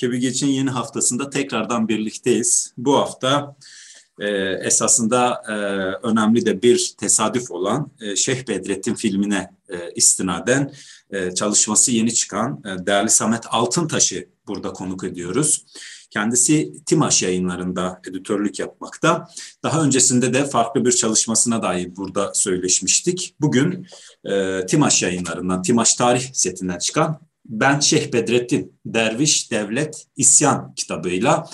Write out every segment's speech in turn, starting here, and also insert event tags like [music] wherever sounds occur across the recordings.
Geç'in yeni haftasında tekrardan birlikteyiz. Bu hafta e, esasında e, önemli de bir tesadüf olan e, Şeyh Bedrettin filmine e, istinaden e, çalışması yeni çıkan e, değerli Samet Altıntaş'ı burada konuk ediyoruz. Kendisi Timaş yayınlarında editörlük yapmakta. Daha öncesinde de farklı bir çalışmasına dair burada söyleşmiştik. Bugün e, Timaş yayınlarından, Timaş Tarih setinden çıkan Ben Şeyh Bedrettin Derviş Devlet İsyan kitabıyla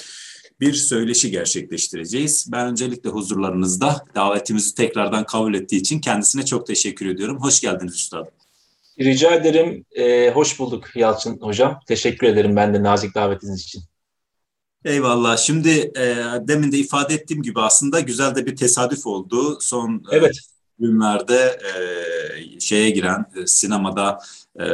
bir söyleşi gerçekleştireceğiz. Ben öncelikle huzurlarınızda davetimizi tekrardan kabul ettiği için kendisine çok teşekkür ediyorum. Hoş geldiniz üstadım. Rica ederim. Ee, hoş bulduk Yalçın Hocam. Teşekkür ederim ben de nazik davetiniz için. Eyvallah. Şimdi e, demin de ifade ettiğim gibi aslında güzel de bir tesadüf oldu. Son e, evet. e, günlerde e, şeye giren e, sinemada e,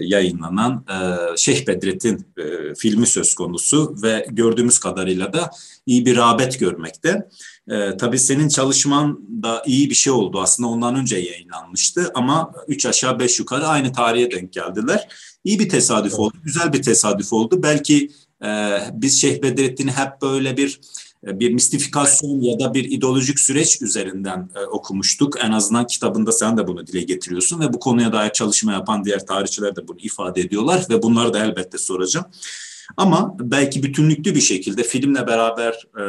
yayınlanan e, Şeyh Bedrettin e, filmi söz konusu ve gördüğümüz kadarıyla da iyi bir rağbet görmekte. E, tabii senin çalışman da iyi bir şey oldu aslında ondan önce yayınlanmıştı ama üç aşağı beş yukarı aynı tarihe denk geldiler. İyi bir tesadüf oldu, güzel bir tesadüf oldu. Belki e, biz Şeyh Bedrettin'i hep böyle bir bir mistifikasyon ya da bir ideolojik süreç üzerinden e, okumuştuk. En azından kitabında sen de bunu dile getiriyorsun ve bu konuya dair çalışma yapan diğer tarihçiler de bunu ifade ediyorlar ve bunları da elbette soracağım. Ama belki bütünlüklü bir şekilde filmle beraber e,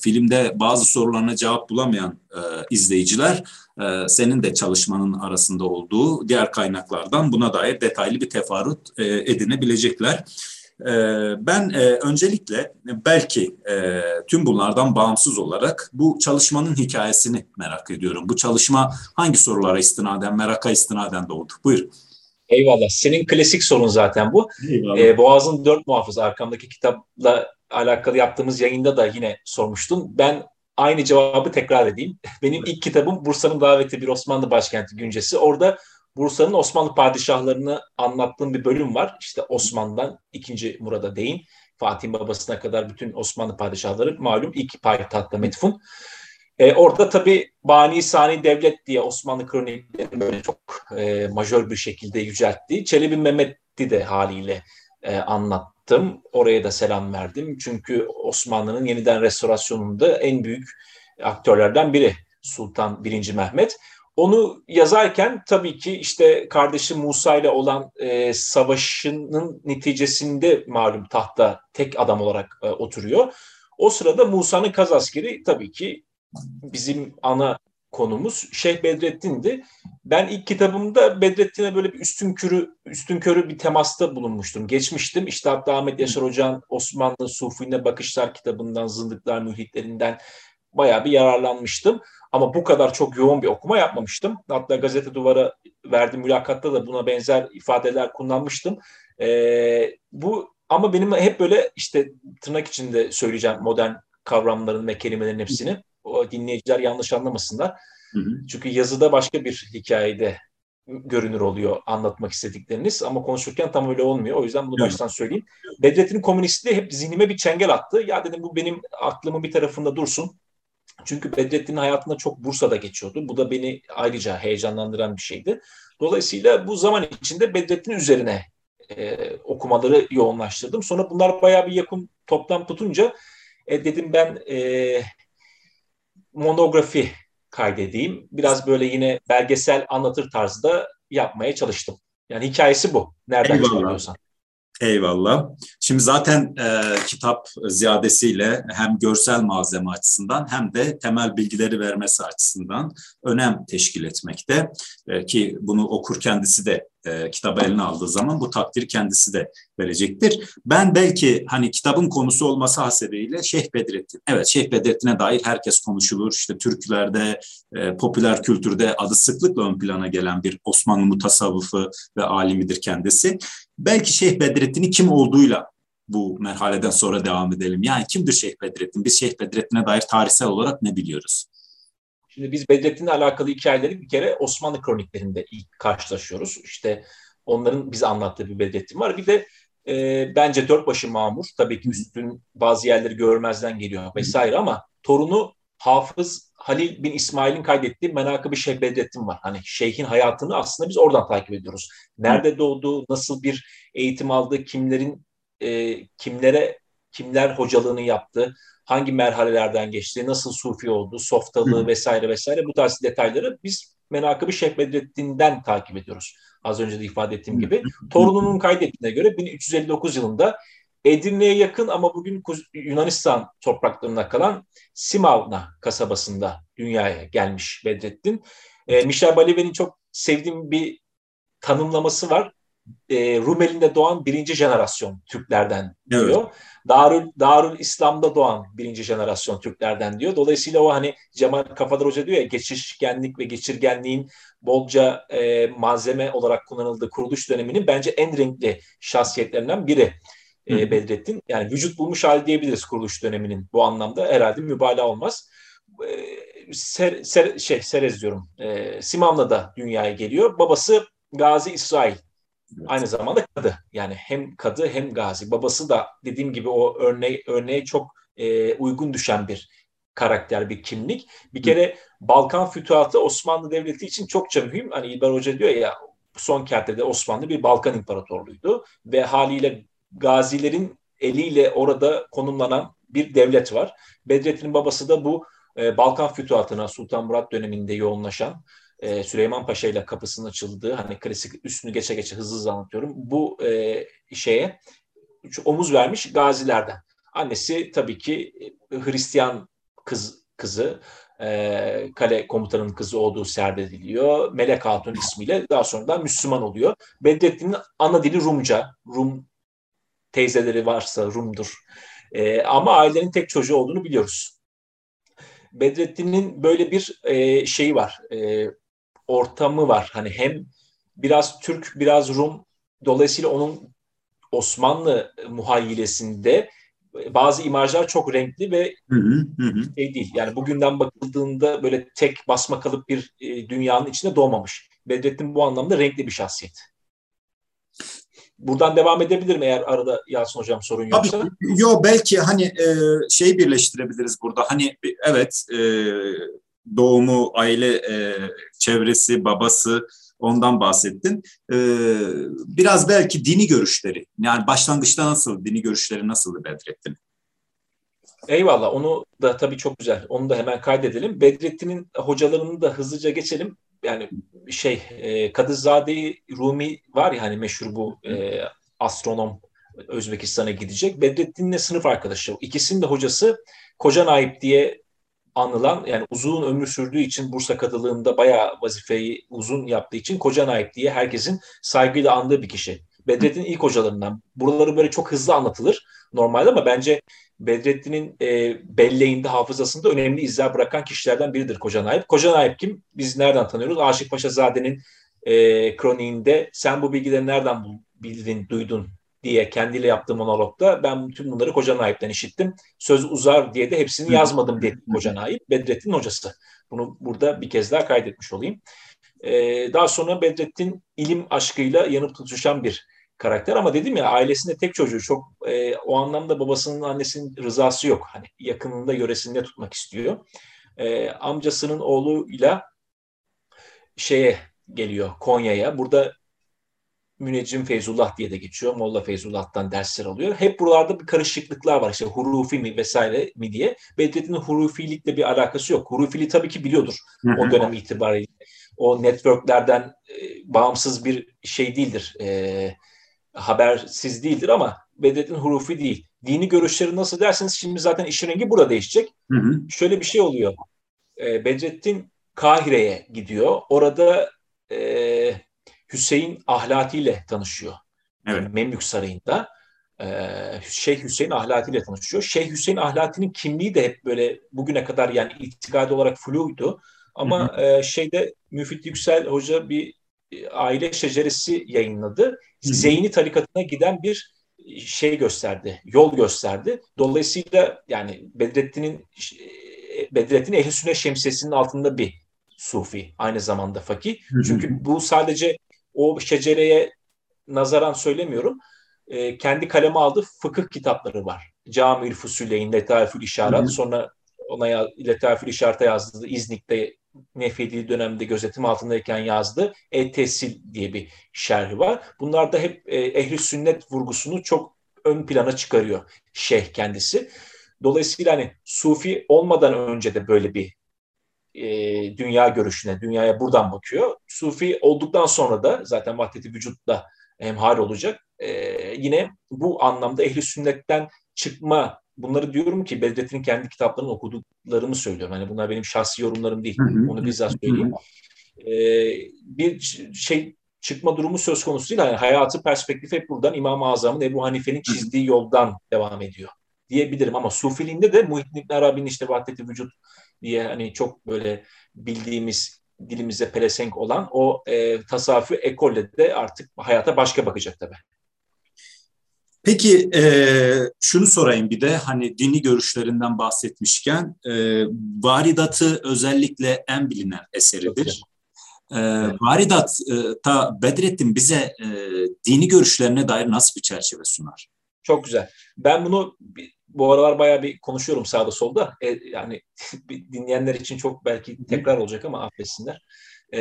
filmde bazı sorularına cevap bulamayan e, izleyiciler e, senin de çalışmanın arasında olduğu diğer kaynaklardan buna dair detaylı bir teferruat e, edinebilecekler. Ee, ben e, öncelikle belki e, tüm bunlardan bağımsız olarak bu çalışmanın hikayesini merak ediyorum. Bu çalışma hangi sorulara istinaden, meraka istinaden doğdu? Buyur. Eyvallah. Senin klasik sorun zaten bu. Ee, Boğaz'ın dört muhafızı arkamdaki kitapla alakalı yaptığımız yayında da yine sormuştun. Ben aynı cevabı tekrar edeyim. Benim ilk kitabım Bursa'nın daveti bir Osmanlı başkenti güncesi. Orada Bursa'nın Osmanlı padişahlarını anlattığım bir bölüm var. İşte Osman'dan 2. Murad'a değin. Fatih'in babasına kadar bütün Osmanlı padişahları malum ilk payitahtta metfun. E, orada tabii Bani Sani Devlet diye Osmanlı kroniklerini böyle çok e, majör bir şekilde yüceltti. Çelebi Mehmet'i de haliyle e, anlattım. Oraya da selam verdim. Çünkü Osmanlı'nın yeniden restorasyonunda en büyük aktörlerden biri Sultan 1. Mehmet. Onu yazarken tabii ki işte kardeşi Musa ile olan e, savaşının neticesinde malum tahta tek adam olarak e, oturuyor. O sırada Musa'nın kaz askeri tabii ki bizim ana konumuz Şeyh Bedrettin'di. Ben ilk kitabımda Bedrettin'e böyle bir üstün körü, üstün körü bir temasta bulunmuştum. Geçmiştim. İşte hatta Ahmet Yaşar Hoca'nın Osmanlı Sufi'ne Bakışlar kitabından, Zındıklar Mühitlerinden bayağı bir yararlanmıştım. Ama bu kadar çok yoğun bir okuma yapmamıştım. Hatta gazete duvara verdiğim mülakatta da buna benzer ifadeler kullanmıştım. E, bu ama benim hep böyle işte tırnak içinde söyleyeceğim modern kavramların ve kelimelerin hepsini. O dinleyiciler yanlış anlamasınlar. Hı hı. Çünkü yazıda başka bir hikayede görünür oluyor anlatmak istedikleriniz ama konuşurken tam öyle olmuyor. O yüzden bunu baştan söyleyeyim. Bedrettin'in komünistliği hep zihnime bir çengel attı. Ya dedim bu benim aklımın bir tarafında dursun. Çünkü Bedrettin'in hayatında çok Bursa'da geçiyordu. Bu da beni ayrıca heyecanlandıran bir şeydi. Dolayısıyla bu zaman içinde Bedrettin üzerine e, okumaları yoğunlaştırdım. Sonra bunlar bayağı bir yakın toplam tutunca e, dedim ben e, monografi kaydedeyim. Biraz böyle yine belgesel anlatır tarzda yapmaya çalıştım. Yani hikayesi bu. Nereden çıkarıyorsan. Eyvallah. Şimdi zaten e, kitap ziyadesiyle hem görsel malzeme açısından hem de temel bilgileri vermesi açısından önem teşkil etmekte. E, ki bunu okur kendisi de e, kitabı eline aldığı zaman bu takdir kendisi de verecektir. Ben belki hani kitabın konusu olması hasebiyle Şeyh Bedrettin. Evet Şeyh Bedrettin'e dair herkes konuşulur. İşte Türklerde, e, popüler kültürde adı sıklıkla ön plana gelen bir Osmanlı mutasavvıfı ve alimidir kendisi. Belki Şeyh Bedrettin'i kim olduğuyla bu merhaleden sonra devam edelim. Yani kimdir Şeyh Bedrettin? Biz Şeyh Bedrettin'e dair tarihsel olarak ne biliyoruz? Şimdi biz Bedrettin'le alakalı hikayeleri bir kere Osmanlı kroniklerinde ilk karşılaşıyoruz. İşte onların bize anlattığı bir Bedrettin var. Bir de e, bence dört başı mamur. Tabii ki üstün bazı yerleri görmezden geliyor vesaire ama torunu Hafız Halil bin İsmail'in kaydettiği Menakıb-ı Şeyh Bedrettin var. Hani şeyhin hayatını aslında biz oradan takip ediyoruz. Nerede doğdu, nasıl bir eğitim aldı, kimlerin e, kimlere kimler hocalığını yaptı, hangi merhalelerden geçti, nasıl sufi oldu, softalığı vesaire vesaire bu tarz detayları biz Menakıb-ı Şeyh Bedrettin'den takip ediyoruz. Az önce de ifade ettiğim gibi. Torununun kaydettiğine göre 1359 yılında Edirne'ye yakın ama bugün Yunanistan topraklarına kalan Simavna kasabasında dünyaya gelmiş Bedrettin. E, Michel Baliver'in çok sevdiğim bir tanımlaması var. E, Rumeli'nde doğan birinci jenerasyon Türklerden diyor. Evet. Darül, Darül İslam'da doğan birinci jenerasyon Türklerden diyor. Dolayısıyla o hani Cemal Kafadar Hoca diyor ya geçişkenlik ve geçirgenliğin bolca e, malzeme olarak kullanıldığı kuruluş döneminin bence en renkli şahsiyetlerinden biri e, Bedrettin. Yani vücut bulmuş hali diyebiliriz kuruluş döneminin bu anlamda herhalde mübalağa olmaz. E, ser, ser, şey Serez diyorum. E, Simam'la dünyaya geliyor. Babası Gazi İsrail. Evet. Aynı zamanda kadı. Yani hem kadı hem gazi. Babası da dediğim gibi o örneğe, örneğe çok e, uygun düşen bir karakter, bir kimlik. Bir kere Balkan fütuhatı Osmanlı Devleti için çokça mühim. Hani İlber Hoca diyor ya son kertede Osmanlı bir Balkan İmparatorluğuydu ve haliyle gazilerin eliyle orada konumlanan bir devlet var. Bedrettin'in babası da bu e, Balkan fütuhatına Sultan Murat döneminde yoğunlaşan e, Süleyman Paşa ile kapısının açıldığı hani klasik üstünü geçe geçe hızlı hızlı anlatıyorum. Bu e, şeye omuz vermiş gazilerden. Annesi tabii ki e, Hristiyan kız kızı e, kale komutanının kızı olduğu serdediliyor. Melek Hatun ismiyle daha sonra da Müslüman oluyor. Bedrettin'in ana dili Rumca. Rum teyzeleri varsa Rum'dur. E, ama ailenin tek çocuğu olduğunu biliyoruz. Bedrettin'in böyle bir e, şeyi var. E, ortamı var. Hani hem biraz Türk, biraz Rum. Dolayısıyla onun Osmanlı muhayyilesinde bazı imajlar çok renkli ve hı hı, hı. şey değil. Yani bugünden bakıldığında böyle tek basma kalıp bir e, dünyanın içinde doğmamış. Bedrettin bu anlamda renkli bir şahsiyet. Buradan devam edebilirim eğer arada Yasin Hocam sorun yoksa. Tabii, yo belki hani e, şey birleştirebiliriz burada. Hani evet e, doğumu, aile e, çevresi, babası ondan bahsettin. E, biraz belki dini görüşleri. Yani başlangıçta nasıl, dini görüşleri nasıldı Bedrettin? Eyvallah onu da tabii çok güzel. Onu da hemen kaydedelim. Bedrettin'in hocalarını da hızlıca geçelim. Yani şey e, Kadızade Rumi var ya hani meşhur bu e, astronom Özbekistan'a gidecek. Bedrettin'le sınıf arkadaşı. İkisinin de hocası Koca Naip diye anılan yani uzun ömrü sürdüğü için Bursa kadılığında bayağı vazifeyi uzun yaptığı için Koca Naip diye herkesin saygıyla andığı bir kişi. Bedrettin ilk hocalarından. Buraları böyle çok hızlı anlatılır normalde ama bence Bedrettin'in e, belleğinde, hafızasında önemli izler bırakan kişilerden biridir Koca Naip. Koca Naip kim? Biz nereden tanıyoruz? Aşık Paşazade'nin e, kroniğinde sen bu bilgileri nereden bildin, duydun diye kendiyle yaptığı monologda ben tüm bunları Koca Naip'ten işittim. Söz uzar diye de hepsini yazmadım dedi Koca Naip. Bedrettin hocası. Bunu burada bir kez daha kaydetmiş olayım. Ee, daha sonra Bedrettin ilim aşkıyla yanıp tutuşan bir karakter ama dedim ya ailesinde tek çocuğu çok e, o anlamda babasının annesinin rızası yok. Hani yakınında yöresinde tutmak istiyor. E, amcasının oğluyla şeye geliyor Konya'ya. Burada Müneccim Feyzullah diye de geçiyor. Molla Feyzullah'tan dersler alıyor. Hep buralarda bir karışıklıklar var. İşte hurufi mi vesaire mi diye. Bedrettin'in hurufilikle bir alakası yok. Hurufili tabii ki biliyordur o dönem itibariyle. O networklerden e, bağımsız bir şey değildir. E, habersiz değildir ama Bedrettin hurufi değil. Dini görüşleri nasıl derseniz şimdi zaten işin rengi burada değişecek. Hı hı. Şöyle bir şey oluyor. E, Bedrettin Kahire'ye gidiyor. Orada e, Hüseyin Ahlati ile tanışıyor. Evet. Memlük Sarayı'nda. Ee, Şeyh Hüseyin Ahlati ile tanışıyor. Şeyh Hüseyin Ahlati'nin kimliği de hep böyle bugüne kadar yani itikadi olarak fluydu. Ama hı hı. E, şeyde Müfit Yüksel Hoca bir e, aile şeceresi yayınladı. Hı hı. Zeyni tarikatına giden bir şey gösterdi, yol gösterdi. Dolayısıyla yani Bedrettin'in e, Bedrettin Ehl-i Sünnet şemsiyesinin altında bir sufi, aynı zamanda fakih. Çünkü bu sadece o şecereye nazaran söylemiyorum. E, kendi kaleme aldığı fıkıh kitapları var. Camül Fusuleyn, Letaifül İşaret. Sonra ona Letaifül İşaret'e yazdığı İznik'te nefedi dönemde gözetim altındayken yazdı. E-Tesil diye bir şerhi var. Bunlar da hep e, ehli sünnet vurgusunu çok ön plana çıkarıyor şeyh kendisi. Dolayısıyla hani Sufi olmadan önce de böyle bir e, dünya görüşüne, dünyaya buradan bakıyor. Sufi olduktan sonra da zaten vahdeti vücutla hemhal olacak. E, yine bu anlamda ehli sünnetten çıkma bunları diyorum ki Bedrettin'in kendi kitaplarını okuduklarımı söylüyorum. Hani bunlar benim şahsi yorumlarım değil. Onu bizzat söyleyeyim. E, bir şey çıkma durumu söz konusu değil. Yani hayatı perspektifi hep buradan İmam-ı Azam'ın Ebu Hanife'nin çizdiği yoldan devam ediyor diyebilirim. Ama Sufiliğinde de Muhittin İbn Arabi'nin işte vahdeti vücut diye hani çok böyle bildiğimiz dilimize pelesenk olan o e, tasavvufi ekolle de artık hayata başka bakacak tabii. Peki e, şunu sorayım bir de hani dini görüşlerinden bahsetmişken e, Varidat'ı özellikle en bilinen eseridir. E, Varidat'ta Bedrettin bize e, dini görüşlerine dair nasıl bir çerçeve sunar? Çok güzel. Ben bunu bu aralar bayağı bir konuşuyorum sağda solda. E, yani [laughs] dinleyenler için çok belki tekrar olacak ama affetsinler. E,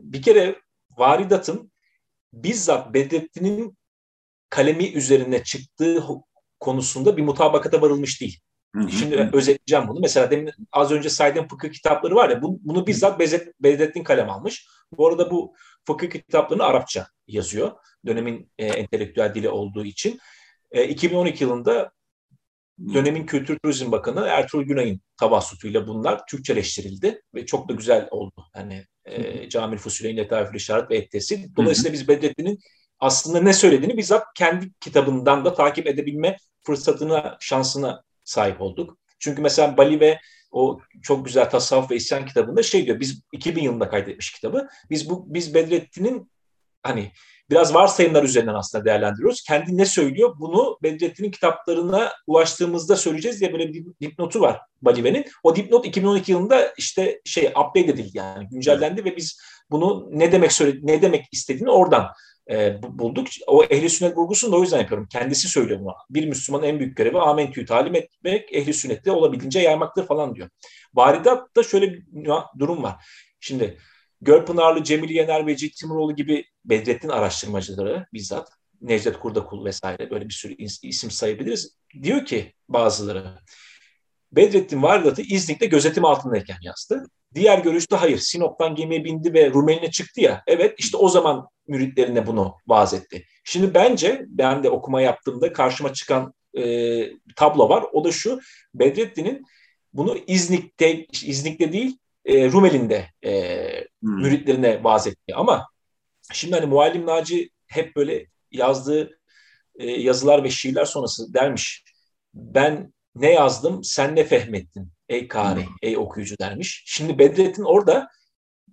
bir kere Varidat'ın bizzat Bedrettin'in kalemi üzerine çıktığı konusunda bir mutabakata varılmış değil. Hı-hı. Şimdi özetleyeceğim bunu. Mesela demin az önce saydığım fıkıh kitapları var ya bunu, bunu bizzat Bedrettin kalem almış. Bu arada bu fıkıh kitaplarını Arapça yazıyor. Dönemin e, entelektüel dili olduğu için. E, 2012 yılında dönemin Kültür Turizm Bakanı Ertuğrul Günay'ın tabassutuyla bunlar Türkçeleştirildi ve çok da güzel oldu. Hani e, Camil Fusuleyn Letaifül İşaret ve Ettesi. Dolayısıyla biz Bedrettin'in aslında ne söylediğini bizzat kendi kitabından da takip edebilme fırsatına, şansına sahip olduk. Çünkü mesela Bali ve o çok güzel tasavvuf ve isyan kitabında şey diyor. Biz 2000 yılında kaydetmiş kitabı. Biz bu biz Bedrettin'in hani biraz varsayımlar üzerinden aslında değerlendiriyoruz. Kendi ne söylüyor? Bunu Bedrettin'in kitaplarına ulaştığımızda söyleyeceğiz diye böyle bir dipnotu var Balive'nin. O dipnot 2012 yılında işte şey update edildi yani güncellendi ve biz bunu ne demek söyledi, ne demek istediğini oradan e, bulduk. O ehli sünnet vurgusunu da o yüzden yapıyorum. Kendisi söylüyor bunu. Bir Müslümanın en büyük görevi amentüyü talim etmek, ehli sünnette olabildiğince yaymaktır falan diyor. Varidatta şöyle bir durum var. Şimdi Gölpınarlı, Cemil Yener ve Cid Timuroğlu gibi Bedrettin araştırmacıları bizzat Necdet Kurdakul vesaire böyle bir sürü isim sayabiliriz. Diyor ki bazıları Bedrettin Varidat'ı İznik'te gözetim altındayken yazdı. Diğer görüşte hayır. Sinop'tan gemiye bindi ve Rumeli'ne çıktı ya. Evet işte o zaman müritlerine bunu vaaz etti. Şimdi bence ben de okuma yaptığımda karşıma çıkan e, tablo var. O da şu. Bedrettin'in bunu İznik'te, İznik'te değil e, Rumeli'nde e, hmm. müritlerine vaaz etti. Ama şimdi hani Muallim Naci hep böyle yazdığı e, yazılar ve şiirler sonrası dermiş. Ben ne yazdım sen ne fehmettin ey kari, hmm. ey okuyucu dermiş. Şimdi Bedrettin orada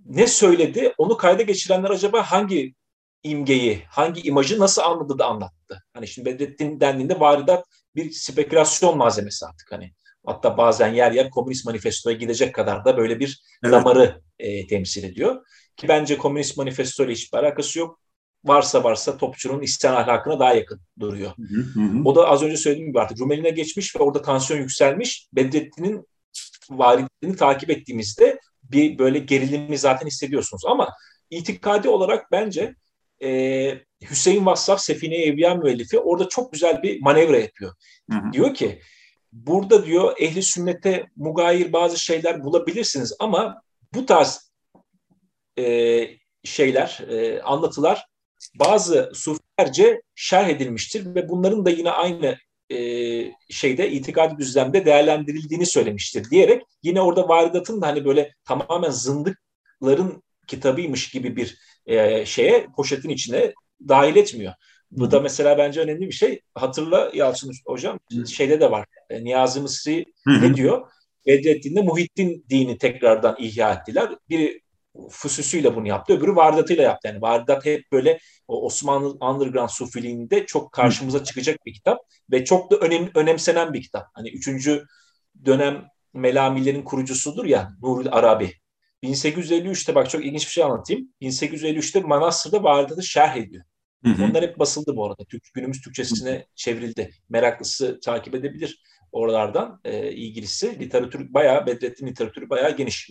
ne söyledi onu kayda geçirenler acaba hangi imgeyi, hangi imajı nasıl anladı da anlattı. Hani şimdi Bedrettin dendiğinde varidat bir spekülasyon malzemesi artık hani. Hatta bazen yer yer Komünist Manifesto'ya gidecek kadar da böyle bir evet. damarı e, temsil ediyor. Ki bence Komünist Manifesto ile hiçbir alakası yok. Varsa varsa topçunun isyan ahlakına daha yakın duruyor. Hı hı. O da az önce söylediğim gibi artık Rumeli'ne geçmiş ve orada tansiyon yükselmiş. Bedrettin'in varidini takip ettiğimizde bir böyle gerilimi zaten hissediyorsunuz. Ama itikadi olarak bence e, Hüseyin Vassaf Sefine Evliya müellifi orada çok güzel bir manevra yapıyor. Hı hı. Diyor ki burada diyor ehli sünnete mugayir bazı şeyler bulabilirsiniz ama bu tarz e, şeyler, e, anlatılar bazı sufilerce şerh edilmiştir ve bunların da yine aynı e, şeyde itikadi düzlemde değerlendirildiğini söylemiştir diyerek yine orada varidatın da hani böyle tamamen zındıkların kitabıymış gibi bir e, şeye poşetin içine dahil etmiyor. Bu da mesela bence önemli bir şey. Hatırla Yalçın Hocam şeyde de var. E, Niyazi Mısri ne diyor? Bedrettin'de Muhittin dini tekrardan ihya ettiler. Biri Füsusuyla bunu yaptı. Öbürü Vardat'ıyla yaptı. Yani Vardat hep böyle o Osmanlı underground sufiliğinde çok karşımıza çıkacak bir kitap ve çok da önem, önemsenen bir kitap. Hani üçüncü dönem Melamilerin kurucusudur ya Nurul Arabi. 1853'te bak çok ilginç bir şey anlatayım. 1853'te Manastır'da Vardat'ı şerh ediyor. Hı hı. Onlar hep basıldı bu arada. Türk, günümüz Türkçesine çevrildi. Meraklısı takip edebilir oralardan e, ilgilisi. Literatür bayağı, Bedrettin literatürü bayağı geniş.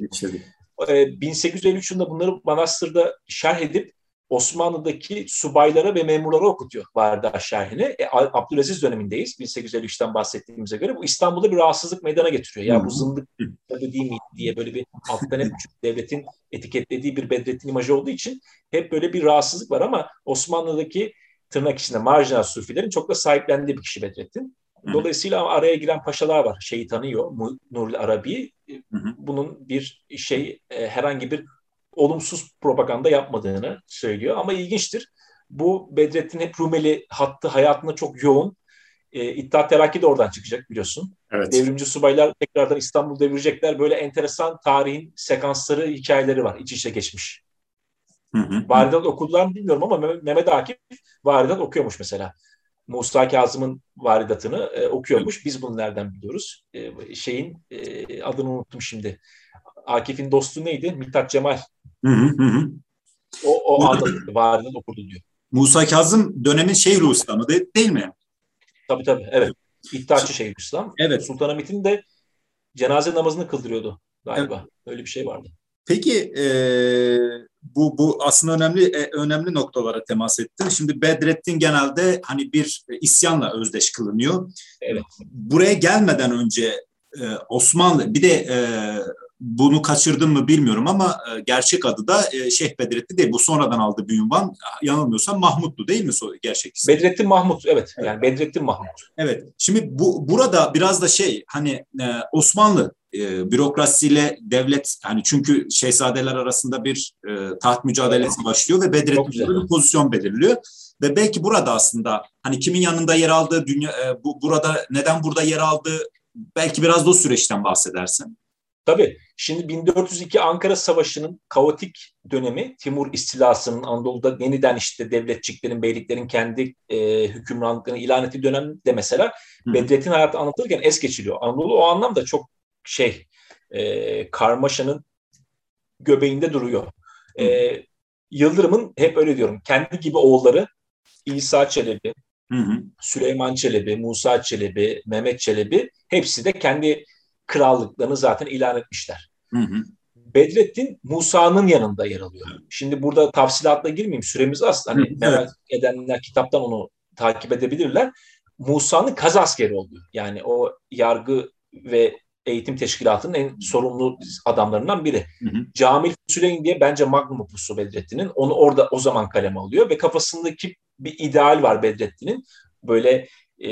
E, 1853 yılında bunları Manastır'da şerh edip Osmanlı'daki subaylara ve memurlara okutuyor Varda Şahin'i. E, Abdülaziz dönemindeyiz. 1853'ten bahsettiğimize göre bu İstanbul'da bir rahatsızlık meydana getiriyor. Ya bu zındık değil mi diye böyle bir alttan hep devletin etiketlediği bir Bedrettin imajı olduğu için hep böyle bir rahatsızlık var ama Osmanlı'daki tırnak içinde marjinal sufilerin çok da sahiplendiği bir kişi Bedrettin. Dolayısıyla araya giren paşalar var. Şeyi tanıyor, Nurli Arabi. Bunun bir şey e, herhangi bir olumsuz propaganda yapmadığını söylüyor. Ama ilginçtir. Bu Bedrettin Rumeli hattı hayatında çok yoğun. E, İttihat Terakki de oradan çıkacak biliyorsun. Evet. Devrimci subaylar tekrardan İstanbul devirecekler. Böyle enteresan tarihin sekansları, hikayeleri var. İç içe geçmiş. Hı hı. Varidat okudular mı bilmiyorum ama Mehmet Akif Varidat okuyormuş mesela. Musa Kazım'ın varidatını e, okuyormuş. Biz bunu nereden biliyoruz? E, şeyin e, adını unuttum şimdi. Akif'in dostu neydi? Mithat Cemal. Hı hı hı. O, o anda varidat okudu diyor. Musa Kazım dönemin Şeyhülislam'ı değil, değil mi? Tabii tabii evet. İttihatçı Şeyhülislam. Evet. Sultanahmet'in de cenaze namazını kıldırıyordu galiba. Evet. Öyle bir şey vardı. Peki e, bu bu aslında önemli e, önemli noktalara temas ettin. Şimdi Bedrettin genelde hani bir isyanla özdeş kılınıyor. Evet. Buraya gelmeden önce e, Osmanlı bir de e, bunu kaçırdım mı bilmiyorum ama e, gerçek adı da e, Şeyh Bedrettin değil. Bu sonradan aldığı bir ünvan. Yanılmıyorsam Mahmut'tu değil mi gerçek ismi? Bedrettin Mahmut evet. Yani Bedrettin Mahmut. Evet. Şimdi bu burada biraz da şey hani e, Osmanlı e, bürokrasiyle devlet hani çünkü şehzadeler arasında bir e, taht mücadelesi başlıyor ve Bedrettin bir pozisyon belirliyor. Ve belki burada aslında hani kimin yanında yer aldığı, dünya, e, bu, burada neden burada yer aldığı belki biraz da o süreçten bahsedersin. Tabii. Şimdi 1402 Ankara Savaşı'nın kaotik dönemi Timur istilasının Anadolu'da yeniden işte devletçiklerin, beyliklerin kendi e, hükümranlıklarını ilan ettiği dönemde mesela Hı. Bedrettin hayatı anlatılırken es geçiliyor. Anadolu o anlamda çok şey e, karmaşanın göbeğinde duruyor. E, Yıldırım'ın hep öyle diyorum kendi gibi oğulları İsa Çelebi, hı hı. Süleyman Çelebi, Musa Çelebi, Mehmet Çelebi hepsi de kendi krallıklarını zaten ilan etmişler. Hı hı. Bedrettin Musa'nın yanında yer alıyor. Şimdi burada tafsilatla girmeyeyim süremiz az. Hani evet. merak edenler kitaptan onu takip edebilirler. Musa'nın kaz askeri oluyor. Yani o yargı ve eğitim teşkilatının en sorumlu adamlarından biri. Hı hı. Camil Süleyman diye bence magnum opusu Bedrettin'in. Onu orada o zaman kaleme alıyor ve kafasındaki bir ideal var Bedrettin'in. Böyle e,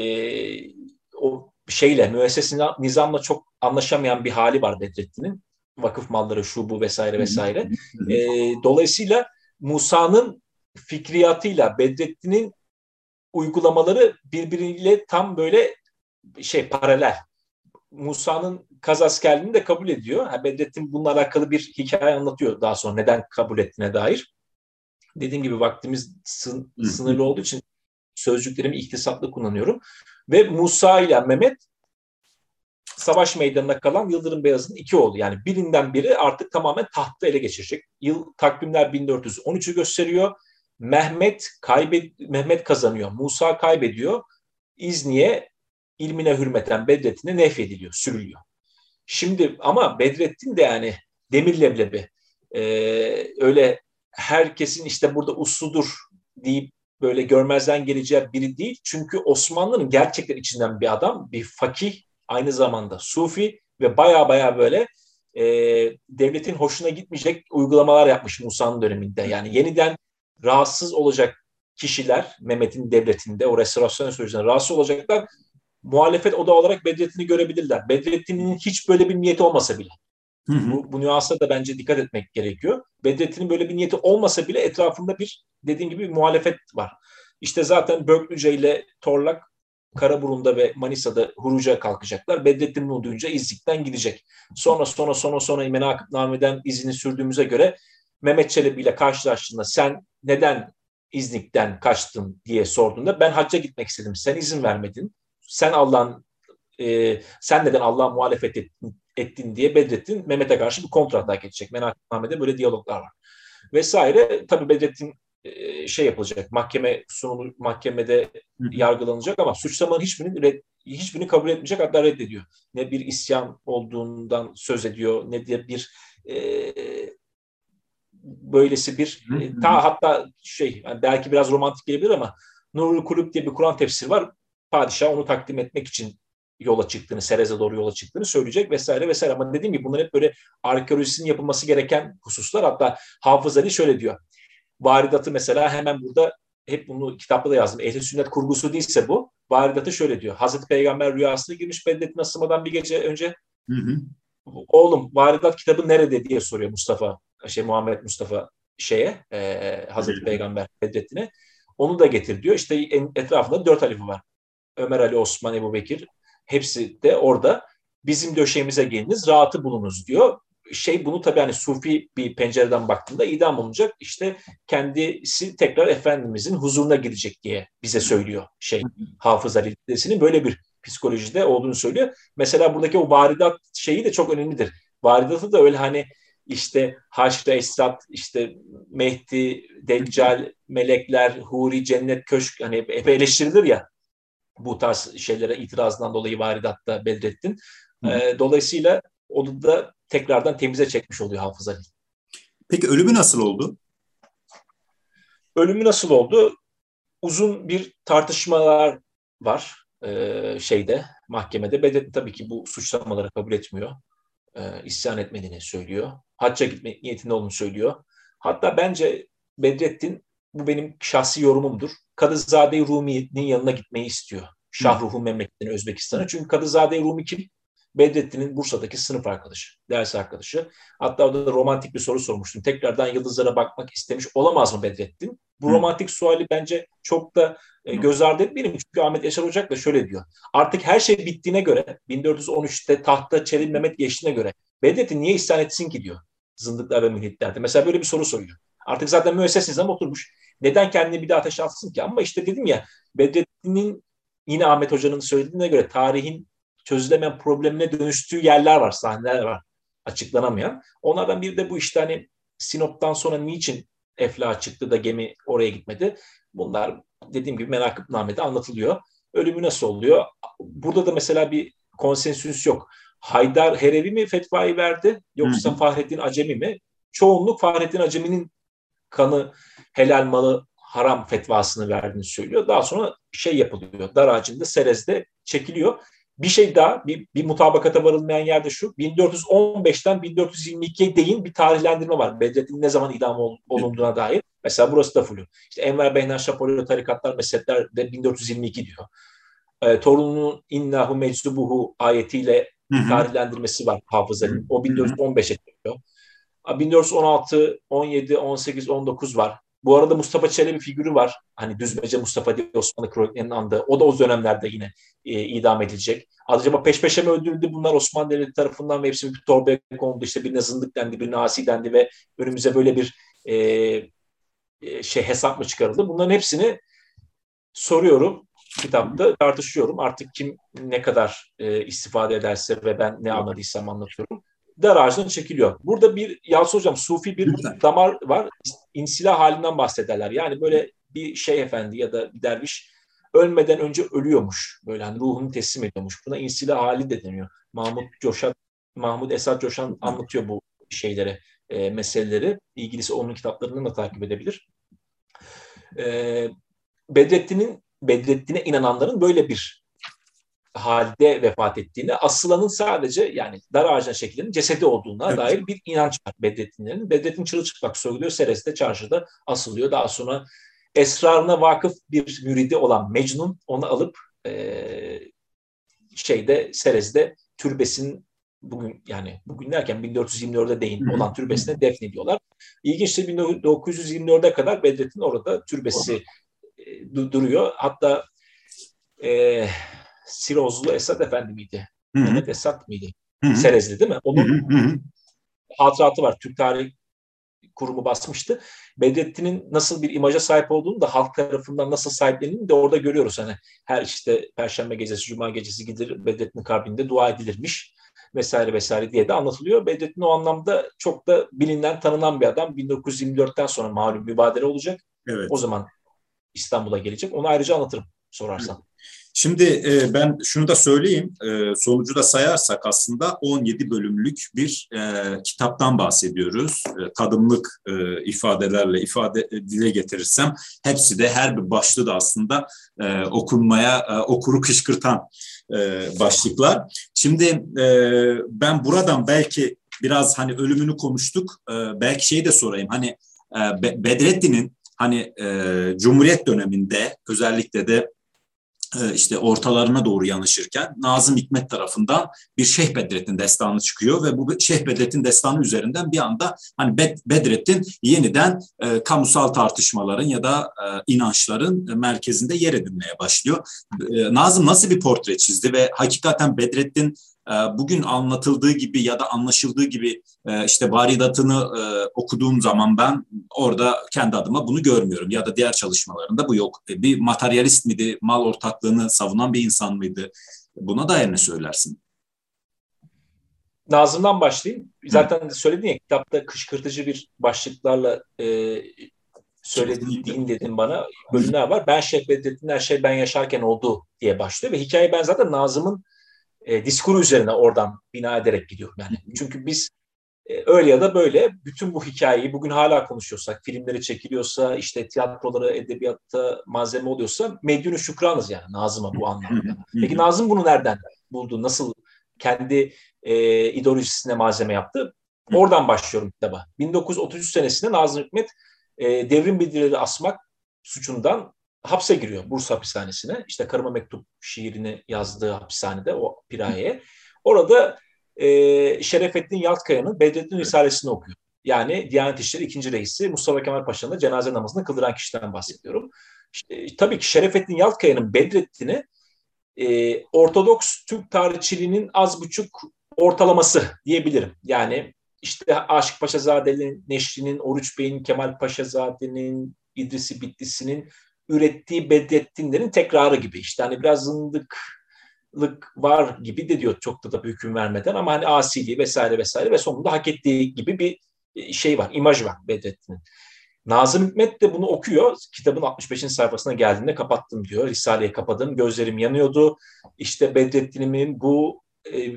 o şeyle, müesses nizamla çok anlaşamayan bir hali var Bedrettin'in. Vakıf malları, şu bu vesaire vesaire. e, dolayısıyla Musa'nın fikriyatıyla Bedrettin'in uygulamaları birbiriyle tam böyle şey paralel. Musa'nın kaz askerliğini de kabul ediyor. Ha, Bedrettin bununla alakalı bir hikaye anlatıyor daha sonra neden kabul ettiğine dair. Dediğim gibi vaktimiz sın, sınırlı olduğu için sözcüklerimi iktisatlı kullanıyorum. Ve Musa ile Mehmet savaş meydanına kalan Yıldırım Beyazıt'ın iki oğlu. Yani birinden biri artık tamamen tahtı ele geçirecek. Yıl takvimler 1413'ü gösteriyor. Mehmet kaybed Mehmet kazanıyor. Musa kaybediyor. İzniye ilmine hürmeten Bedrettin'e nefediliyor, sürülüyor. Şimdi ama Bedrettin de yani demir leblebi ee, öyle herkesin işte burada usludur deyip böyle görmezden geleceği biri değil. Çünkü Osmanlı'nın gerçekten içinden bir adam, bir fakih, aynı zamanda Sufi ve baya baya böyle e, devletin hoşuna gitmeyecek uygulamalar yapmış Musa'nın döneminde. Yani yeniden rahatsız olacak kişiler Mehmet'in devletinde o restorasyon sürecinde rahatsız olacaklar. Muhalefet oda olarak Bedrettin'i görebilirler. Bedrettin'in hiç böyle bir niyeti olmasa bile. Hı hı. Bu, bu nüansa da bence dikkat etmek gerekiyor. Bedrettin'in böyle bir niyeti olmasa bile etrafında bir dediğim gibi muhalefet var. İşte zaten Börklüce ile Torlak Karaburun'da ve Manisa'da huruca kalkacaklar. Bedrettin bunu duyunca İznik'ten gidecek. Sonra sonra sonra sonra menakıbnameden izini sürdüğümüze göre Mehmet Çelebi ile karşılaştığında sen neden İznik'ten kaçtın diye sorduğunda ben hacca gitmek istedim. Sen izin vermedin. Sen Allah'ın e, sen neden Allah'a muhalefet ettin, ettin diye Bedrettin Mehmet'e karşı bir kontratak edecek. Menakıbnamede böyle diyaloglar var. Vesaire. Tabii Bedrettin şey yapılacak. Mahkeme sunulu mahkemede yargılanacak ama suçlamanın hiçbirini red, hiçbirini kabul etmeyecek hatta reddediyor. Ne bir isyan olduğundan söz ediyor ne de bir e, böylesi bir hı. ta hatta şey yani belki biraz romantik gelebilir ama Nurul Kulüp diye bir Kur'an tefsiri var. Padişah onu takdim etmek için yola çıktığını, Serez'e doğru yola çıktığını söyleyecek vesaire vesaire. Ama dediğim gibi bunlar hep böyle arkeolojisinin yapılması gereken hususlar. Hatta Hafız Ali şöyle diyor. Varidatı mesela hemen burada hep bunu kitapta da yazdım. Ehli sünnet kurgusu değilse bu. Varidatı şöyle diyor. Hazreti Peygamber rüyasına girmiş Bedrettin asılmadan bir gece önce. Hı hı. Oğlum varidat kitabı nerede diye soruyor Mustafa, şey Muhammed Mustafa şeye, e, Hazreti hı. Peygamber Bedrettin'e. Onu da getir diyor. İşte etrafında dört halife var. Ömer Ali, Osman, Ebu Bekir, Hepsi de orada. Bizim döşeğimize geliniz, rahatı bulunuz diyor. Şey bunu tabii hani sufi bir pencereden baktığında idam olacak. İşte kendisi tekrar Efendimizin huzuruna girecek diye bize söylüyor şey Hafız Ali Dedesi'nin böyle bir psikolojide olduğunu söylüyor. Mesela buradaki o varidat şeyi de çok önemlidir. Varidatı da öyle hani işte Haşr Esrat, işte Mehdi, Deccal, melekler, huri, cennet, köşk hani hep eleştirilir ya bu tarz şeylere itirazından dolayı varidatta Bedrettin. Dolayısıyla onu da tekrardan temize çekmiş oluyor Hafız Ali. Peki ölümü nasıl oldu? Ölümü nasıl oldu? Uzun bir tartışmalar var e, şeyde mahkemede. Bedrettin tabii ki bu suçlamaları kabul etmiyor. E, isyan etmediğini söylüyor. Hacca gitme niyetinde olduğunu söylüyor. Hatta bence Bedrettin bu benim şahsi yorumumdur. Kadızade Rumi'nin yanına gitmeyi istiyor. Şahruh'un memleketine Özbekistan'a. Çünkü Kadızade Rumi kim? Bedrettin'in Bursa'daki sınıf arkadaşı, ders arkadaşı. Hatta orada da romantik bir soru sormuştum. Tekrardan yıldızlara bakmak istemiş olamaz mı Bedrettin? Bu Hı. romantik suali bence çok da e, göz ardı etmeyelim. Çünkü Ahmet Yaşar Ocak da şöyle diyor. Artık her şey bittiğine göre, 1413'te tahta Çelebi Mehmet geçtiğine göre Bedrettin niye isyan etsin ki diyor. Zındıklar ve mühitlerde. Mesela böyle bir soru soruyor. Artık zaten müesses nizam oturmuş. Neden kendini bir daha ateşe atsın ki? Ama işte dedim ya Bedrettin'in yine Ahmet Hoca'nın söylediğine göre tarihin çözülemeyen problemine dönüştüğü yerler var, sahneler var açıklanamayan. Onlardan biri de bu işte hani Sinop'tan sonra niçin Efla çıktı da gemi oraya gitmedi? Bunlar dediğim gibi menakıbnamede anlatılıyor. Ölümü nasıl oluyor? Burada da mesela bir konsensüs yok. Haydar Herevi mi fetvayı verdi yoksa hı. Fahrettin Acemi mi? Çoğunluk Fahrettin Acemi'nin kanı helal malı haram fetvasını verdiğini söylüyor. Daha sonra şey yapılıyor. Dar ağacında Serez'de çekiliyor. Bir şey daha, bir, bir mutabakata varılmayan yerde şu. 1415'ten 1422'ye değin bir tarihlendirme var. Bedrettin ne zaman idam ol, olunduğuna dair. Mesela burası da flu. İşte Enver Beynan Şapolyo tarikatlar mezhepler de 1422 diyor. E, torununun innahu meczubuhu ayetiyle Hı-hı. tarihlendirmesi var hafızanın. O 1415'e çıkıyor. 1416, 17, 18, 19 var. Bu arada Mustafa Çelebi figürü var. Hani Düzmece Mustafa diye Osmanlı kroniklerinin andığı. O da o dönemlerde yine e, idam edilecek. Acaba peş peşe mi öldürüldü bunlar Osmanlı Devleti tarafından ve hepsi bir torbaya kondu. İşte birine zındık dendi, birine asi dendi ve önümüze böyle bir e, e, şey hesap mı çıkarıldı? Bunların hepsini soruyorum kitapta tartışıyorum. Artık kim ne kadar e, istifade ederse ve ben ne anladıysam anlatıyorum dar ağacından çekiliyor. Burada bir Yalçın Hocam sufi bir damar var. İnsila halinden bahsederler. Yani böyle bir şey efendi ya da bir derviş ölmeden önce ölüyormuş. Böyle hani ruhunu teslim ediyormuş. Buna insila hali de deniyor. Mahmut Coşan, Mahmut Esat Coşan anlatıyor bu şeyleri, e, meseleleri. İlgilisi onun kitaplarını da takip edebilir. E, Bedrettin'in Bedrettin'e inananların böyle bir halde vefat ettiğini, asılanın sadece yani dar ağacına çekilenin cesedi olduğuna evet. dair bir inanç var Bedrettinlerin. Bedrettin çırılçıplak soyuluyor, Seres'te çarşıda asılıyor. Daha sonra esrarına vakıf bir müridi olan Mecnun onu alıp e, şeyde Serez'de türbesinin bugün yani bugün derken 1424'de değin olan türbesine defnediyorlar. İlginçtir 1924'e kadar Bedrettin orada türbesi e, duruyor. Hatta e, Sirozlu Esat Efendi miydi? Hı-hı. Mehmet Esat mıydı? Hı-hı. Serezli değil mi? Onun Hı-hı. hatıratı var. Türk Tarih Kurumu basmıştı. Bedrettin'in nasıl bir imaja sahip olduğunu da halk tarafından nasıl sahiplendiğini de orada görüyoruz. Hani her işte Perşembe gecesi, Cuma gecesi gidilir Bedrettin'in kabinde dua edilirmiş vesaire vesaire diye de anlatılıyor. Bedrettin o anlamda çok da bilinen, tanınan bir adam. 1924'ten sonra malum mübadele olacak. Evet. O zaman İstanbul'a gelecek. Onu ayrıca anlatırım sorarsan. Şimdi e, ben şunu da söyleyeyim, e, sonucu da sayarsak aslında 17 bölümlük bir e, kitaptan bahsediyoruz. E, tadımlık e, ifadelerle ifade e, dile getirirsem hepsi de her bir başlığı da aslında e, okunmaya, e, okuru kışkırtan e, başlıklar. Şimdi e, ben buradan belki biraz hani ölümünü konuştuk, e, belki şeyi de sorayım. Hani e, Bedrettin'in hani e, Cumhuriyet döneminde özellikle de işte ortalarına doğru yanışırken Nazım Hikmet tarafından bir Şeyh Bedrettin destanı çıkıyor ve bu Şeyh Bedrettin destanı üzerinden bir anda hani Bedrettin yeniden e, kamusal tartışmaların ya da e, inançların merkezinde yer edinmeye başlıyor. E, Nazım nasıl bir portre çizdi ve hakikaten Bedrettin bugün anlatıldığı gibi ya da anlaşıldığı gibi e, işte varidatını e, okuduğum zaman ben orada kendi adıma bunu görmüyorum ya da diğer çalışmalarında bu yok. E, bir materyalist miydi, mal ortaklığını savunan bir insan mıydı? Buna dair ne söylersin? Nazım'dan başlayayım. Zaten Hı. söyledin ya kitapta kışkırtıcı bir başlıklarla e, söylediğin dedin bana bölümler var. Ben Şehvet Bedrettin her şey ben yaşarken oldu diye başlıyor ve hikaye ben zaten Nazım'ın e, diskuru üzerine oradan bina ederek gidiyorum yani. Çünkü biz e, öyle ya da böyle bütün bu hikayeyi bugün hala konuşuyorsak, filmleri çekiliyorsa, işte tiyatroları, edebiyatta malzeme oluyorsa medyunu şükranız yani Nazım'a bu anlamda. Peki Nazım bunu nereden buldu? Nasıl kendi e, ideolojisine malzeme yaptı? Oradan başlıyorum kitaba. 1933 senesinde Nazım Hikmet e, devrim bildirileri asmak suçundan hapse giriyor Bursa hapishanesine. İşte Karıma Mektup şiirini yazdığı hapishanede o Piraye'ye. Orada e, Şerefettin Yaltkaya'nın Bedrettin Risalesini okuyor. Yani Diyanet İşleri ikinci reisi Mustafa Kemal Paşa'nın cenaze namazını kıldıran kişiden bahsediyorum. İşte, tabii ki Şerefettin Yaltkaya'nın Bedrettin'i e, Ortodoks Türk tarihçiliğinin az buçuk ortalaması diyebilirim. Yani işte Aşık Paşazade'nin, Neşri'nin, Oruç Bey'in, Kemal Paşazade'nin, İdrisi Bitlisi'nin ürettiği Bedrettinlerin tekrarı gibi. İşte hani biraz zındıklık var gibi de diyor çok da da hüküm vermeden ama hani asiliği vesaire vesaire ve sonunda hak ettiği gibi bir e, şey var, imaj var Bedrettin'in. Nazım Hikmet de bunu okuyor. Kitabın 65. sayfasına geldiğinde kapattım diyor. Risale'yi kapadım. Gözlerim yanıyordu. İşte Bedrettin'imin bu e,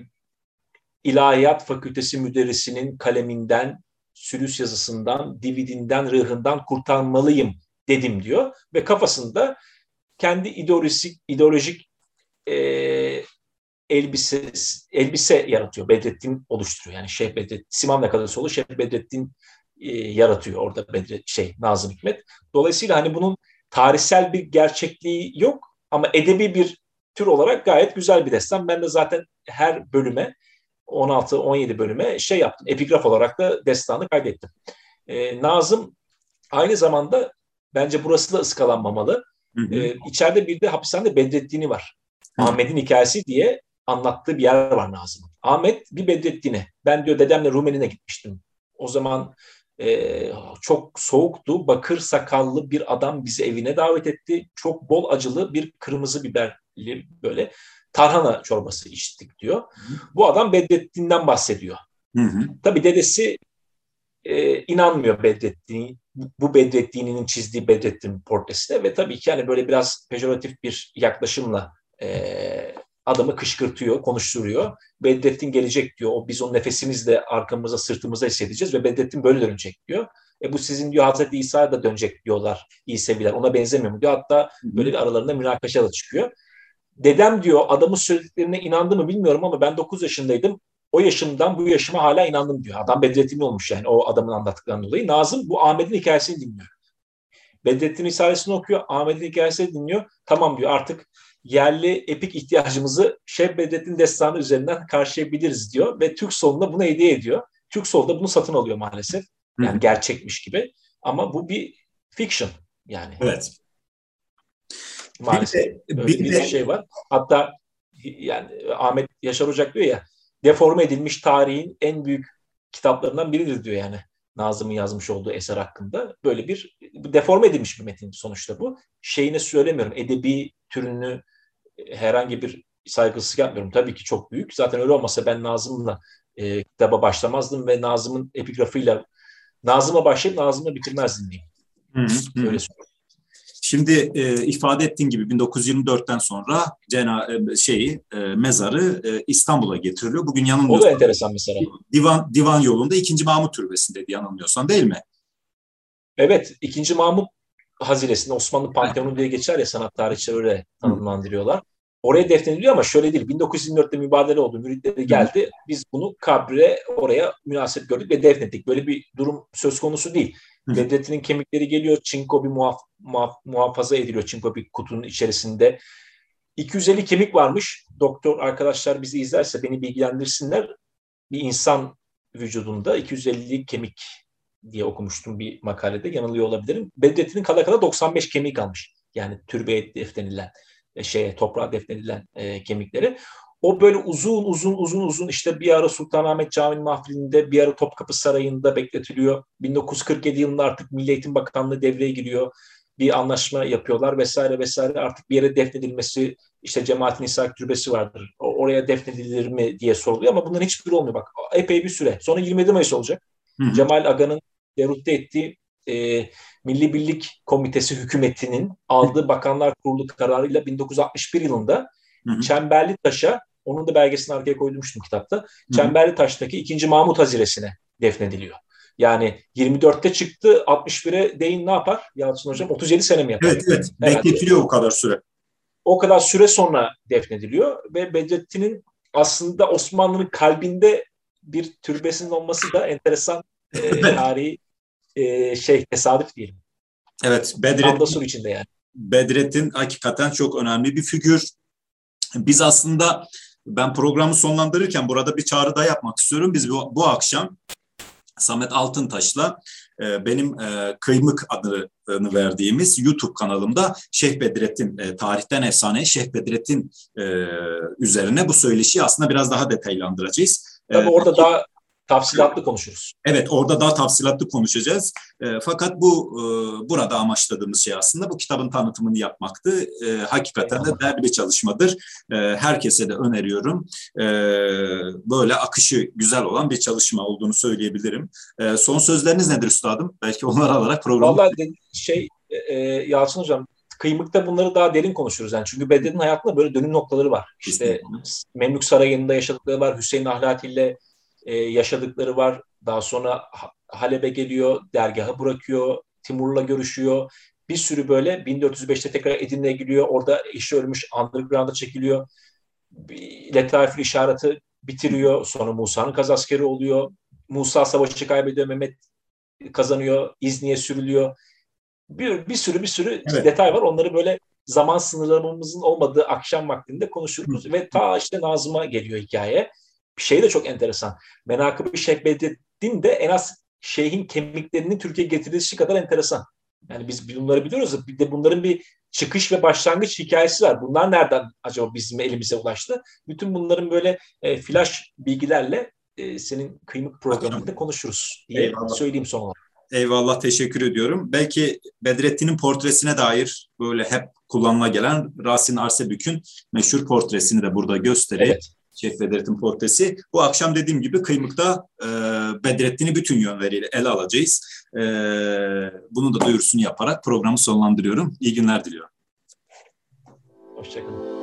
İlahiyat Fakültesi müderrisinin kaleminden, sülüs yazısından, dividinden, rıhından kurtarmalıyım dedim diyor ve kafasında kendi ideolojik ideolojik e, elbise elbise yaratıyor. Bedrettin oluşturuyor. Yani Şeyh Bedrettin, Siman ne kadar olur Şeyh Bedrettin e, yaratıyor orada Bedret, şey Nazım Hikmet. Dolayısıyla hani bunun tarihsel bir gerçekliği yok ama edebi bir tür olarak gayet güzel bir destan. Ben de zaten her bölüme 16-17 bölüme şey yaptım. Epigraf olarak da destanı kaydettim. E, Nazım aynı zamanda Bence burası da ıskalanmamalı. Hı hı. Ee, içeride bir de hapishanede Bedrettin'i var. Ahmet'in hikayesi diye anlattığı bir yer var Nazım'ın. Ahmet bir Bedrettin'e. Ben diyor dedemle Rumeli'ne gitmiştim. O zaman e, çok soğuktu. Bakır sakallı bir adam bizi evine davet etti. Çok bol acılı bir kırmızı biberli böyle tarhana çorbası içtik diyor. Hı. Bu adam Bedrettin'den bahsediyor. Hı hı. Tabii dedesi e, inanmıyor Bedrettin bu Bedrettin'in çizdiği Bedrettin portresine ve tabii ki yani böyle biraz pejoratif bir yaklaşımla e, adamı kışkırtıyor, konuşturuyor. Bedrettin gelecek diyor. O biz onun nefesimizle arkamıza, sırtımıza hissedeceğiz ve Bedrettin böyle dönecek diyor. E bu sizin diyor Hazreti İsa da dönecek diyorlar iyi seviler. Ona benzemiyor mu diyor. Hatta böyle bir aralarında münakaşa da çıkıyor. Dedem diyor adamın söylediklerine inandı mı bilmiyorum ama ben 9 yaşındaydım o yaşımdan bu yaşıma hala inandım diyor. Adam Bedrettin olmuş yani o adamın anlattıklarından dolayı. Nazım bu Ahmet'in hikayesini dinliyor. Bedrettin Risalesini okuyor, Ahmet'in hikayesini dinliyor. Tamam diyor artık yerli epik ihtiyacımızı Şeb Bedrettin destanı üzerinden karşılayabiliriz diyor ve Türk solunda bunu hediye ediyor. Türk solda bunu satın alıyor maalesef. Yani Hı. gerçekmiş gibi. Ama bu bir fiction yani. Evet. Maalesef bir, de, bir, bir de, şey var. Hatta yani Ahmet Yaşar Ocak diyor ya deforme edilmiş tarihin en büyük kitaplarından biridir diyor yani. Nazım'ın yazmış olduğu eser hakkında. Böyle bir deforme edilmiş bir metin sonuçta bu. Şeyini söylemiyorum. Edebi türünü herhangi bir saygısızlık yapmıyorum. Tabii ki çok büyük. Zaten öyle olmasa ben Nazım'la e, kitaba başlamazdım ve Nazım'ın epigrafıyla Nazım'a başlayıp Nazım'la bitirmezdim diyeyim. Hı hı. Öyle söylüyorum. Şimdi e, ifade ettiğin gibi 1924'ten sonra cena e, şeyi e, mezarı e, İstanbul'a getiriliyor. Bugün yanılmıyorsam. O da enteresan mesela. Divan divan yolunda 2. Mahmut Türbesi'ndeydi yanılmıyorsan değil mi? Evet, 2. Mahmut hazinesinde Osmanlı Panteonu diye geçer ya sanat tarihçileri öyle tanımlandırıyorlar. Oraya defnediliyor ama şöyle değil. 1924'te mübadele oldu. Müritleri geldi. Biz bunu kabre oraya münasebet gördük ve defnettik. Böyle bir durum söz konusu değil. Bedrettin'in kemikleri geliyor. Çinko bir muhaf, muhaf, muhafaza ediliyor. Çinko bir kutunun içerisinde. 250 kemik varmış. Doktor arkadaşlar bizi izlerse beni bilgilendirsinler. Bir insan vücudunda 250 kemik diye okumuştum bir makalede. Yanılıyor olabilirim. Bedrettin'in kala kala 95 kemik almış. Yani türbeye defnedilen, e, şeye toprağa defnedilen e, kemikleri. O böyle uzun uzun uzun uzun işte bir ara Sultanahmet Camii mahfilinde bir ara Topkapı Sarayı'nda bekletiliyor. 1947 yılında artık Milli Eğitim Bakanlığı devreye giriyor. Bir anlaşma yapıyorlar vesaire vesaire. Artık bir yere defnedilmesi işte Cemaatin İshak Türbesi vardır. Oraya defnedilir mi diye soruluyor ama bunların hiçbiri olmuyor. Bak epey bir süre. Sonra 27 Mayıs olacak. Hı. Cemal Aga'nın derutta ettiği e, Milli Birlik Komitesi hükümetinin aldığı Bakanlar Kurulu kararıyla 1961 yılında Hı-hı. Çemberli Taş'a onun da belgesini arkaya koydumuştum kitapta. Hı-hı. Çemberli Taş'taki 2. Mahmut Haziresi'ne defnediliyor. Yani 24'te çıktı 61'e değin ne yapar Yalçın Hocam? 37 sene mi yapar? Evet evet bekletiliyor o kadar süre. O kadar süre sonra defnediliyor ve Bedrettin'in aslında Osmanlı'nın kalbinde bir türbesinin olması da enteresan e, [laughs] tarihi e, şey tesadüf diyelim. Evet Bedrettin, sur içinde yani. Bedrettin hakikaten çok önemli bir figür. Biz aslında ben programı sonlandırırken burada bir çağrı da yapmak istiyorum. Biz bu, bu akşam Samet Altıntaş'la e, benim e, Kıymık adını verdiğimiz YouTube kanalımda Şeyh Bedrettin, e, tarihten efsane Şeyh Bedrettin e, üzerine bu söyleşiyi aslında biraz daha detaylandıracağız. Tabii orada e, daha tafsilatlı konuşuruz. Evet orada daha tafsilatlı konuşacağız. E, fakat bu e, burada amaçladığımız şey aslında bu kitabın tanıtımını yapmaktı. E, hakikaten de değerli bir çalışmadır. E, herkese de öneriyorum. E, böyle akışı güzel olan bir çalışma olduğunu söyleyebilirim. E, son sözleriniz nedir üstadım? Belki onları alarak programı... Vallahi şey e, Yalçın Hocam kıymıkta bunları daha derin konuşuruz. Yani çünkü Bedrettin hayatında böyle dönüm noktaları var. İşte Memlük Sarayı'nda yaşadıkları var. Hüseyin Ahlati ile e, yaşadıkları var. Daha sonra Halep'e geliyor, dergahı bırakıyor, Timur'la görüşüyor. Bir sürü böyle 1405'te tekrar Edirne'ye gidiyor. Orada işi ölmüş, underground'a çekiliyor. Letaifül işareti bitiriyor. Sonra Musa'nın kazaskeri oluyor. Musa savaşı kaybediyor, Mehmet kazanıyor, İzni'ye sürülüyor. Bir, bir sürü bir sürü evet. detay var. Onları böyle zaman sınırlamamızın olmadığı akşam vaktinde konuşuruz. Hı. Ve ta işte Nazım'a geliyor hikaye şey de çok enteresan. Menakıb-ı Şeyh Bedrettin de en az şeyhin kemiklerinin Türkiye getirilişi kadar enteresan. Yani biz bunları biliyoruz. Bir de bunların bir çıkış ve başlangıç hikayesi var. Bunlar nereden acaba bizim elimize ulaştı? Bütün bunların böyle e, flash bilgilerle e, senin kıymet programında konuşuruz diye Eyvallah. söyleyeyim son olarak. Eyvallah teşekkür ediyorum. Belki Bedrettin'in portresine dair böyle hep kullanıla gelen Rasin Arsebük'ün meşhur portresini de burada göstereyim. Evet. Şef Bedrettin portresi. Bu akşam dediğim gibi Kıymık'ta e, Bedrettin'i bütün yönleriyle ele alacağız. E, bunun da duyurusunu yaparak programı sonlandırıyorum. İyi günler diliyorum. Hoşçakalın.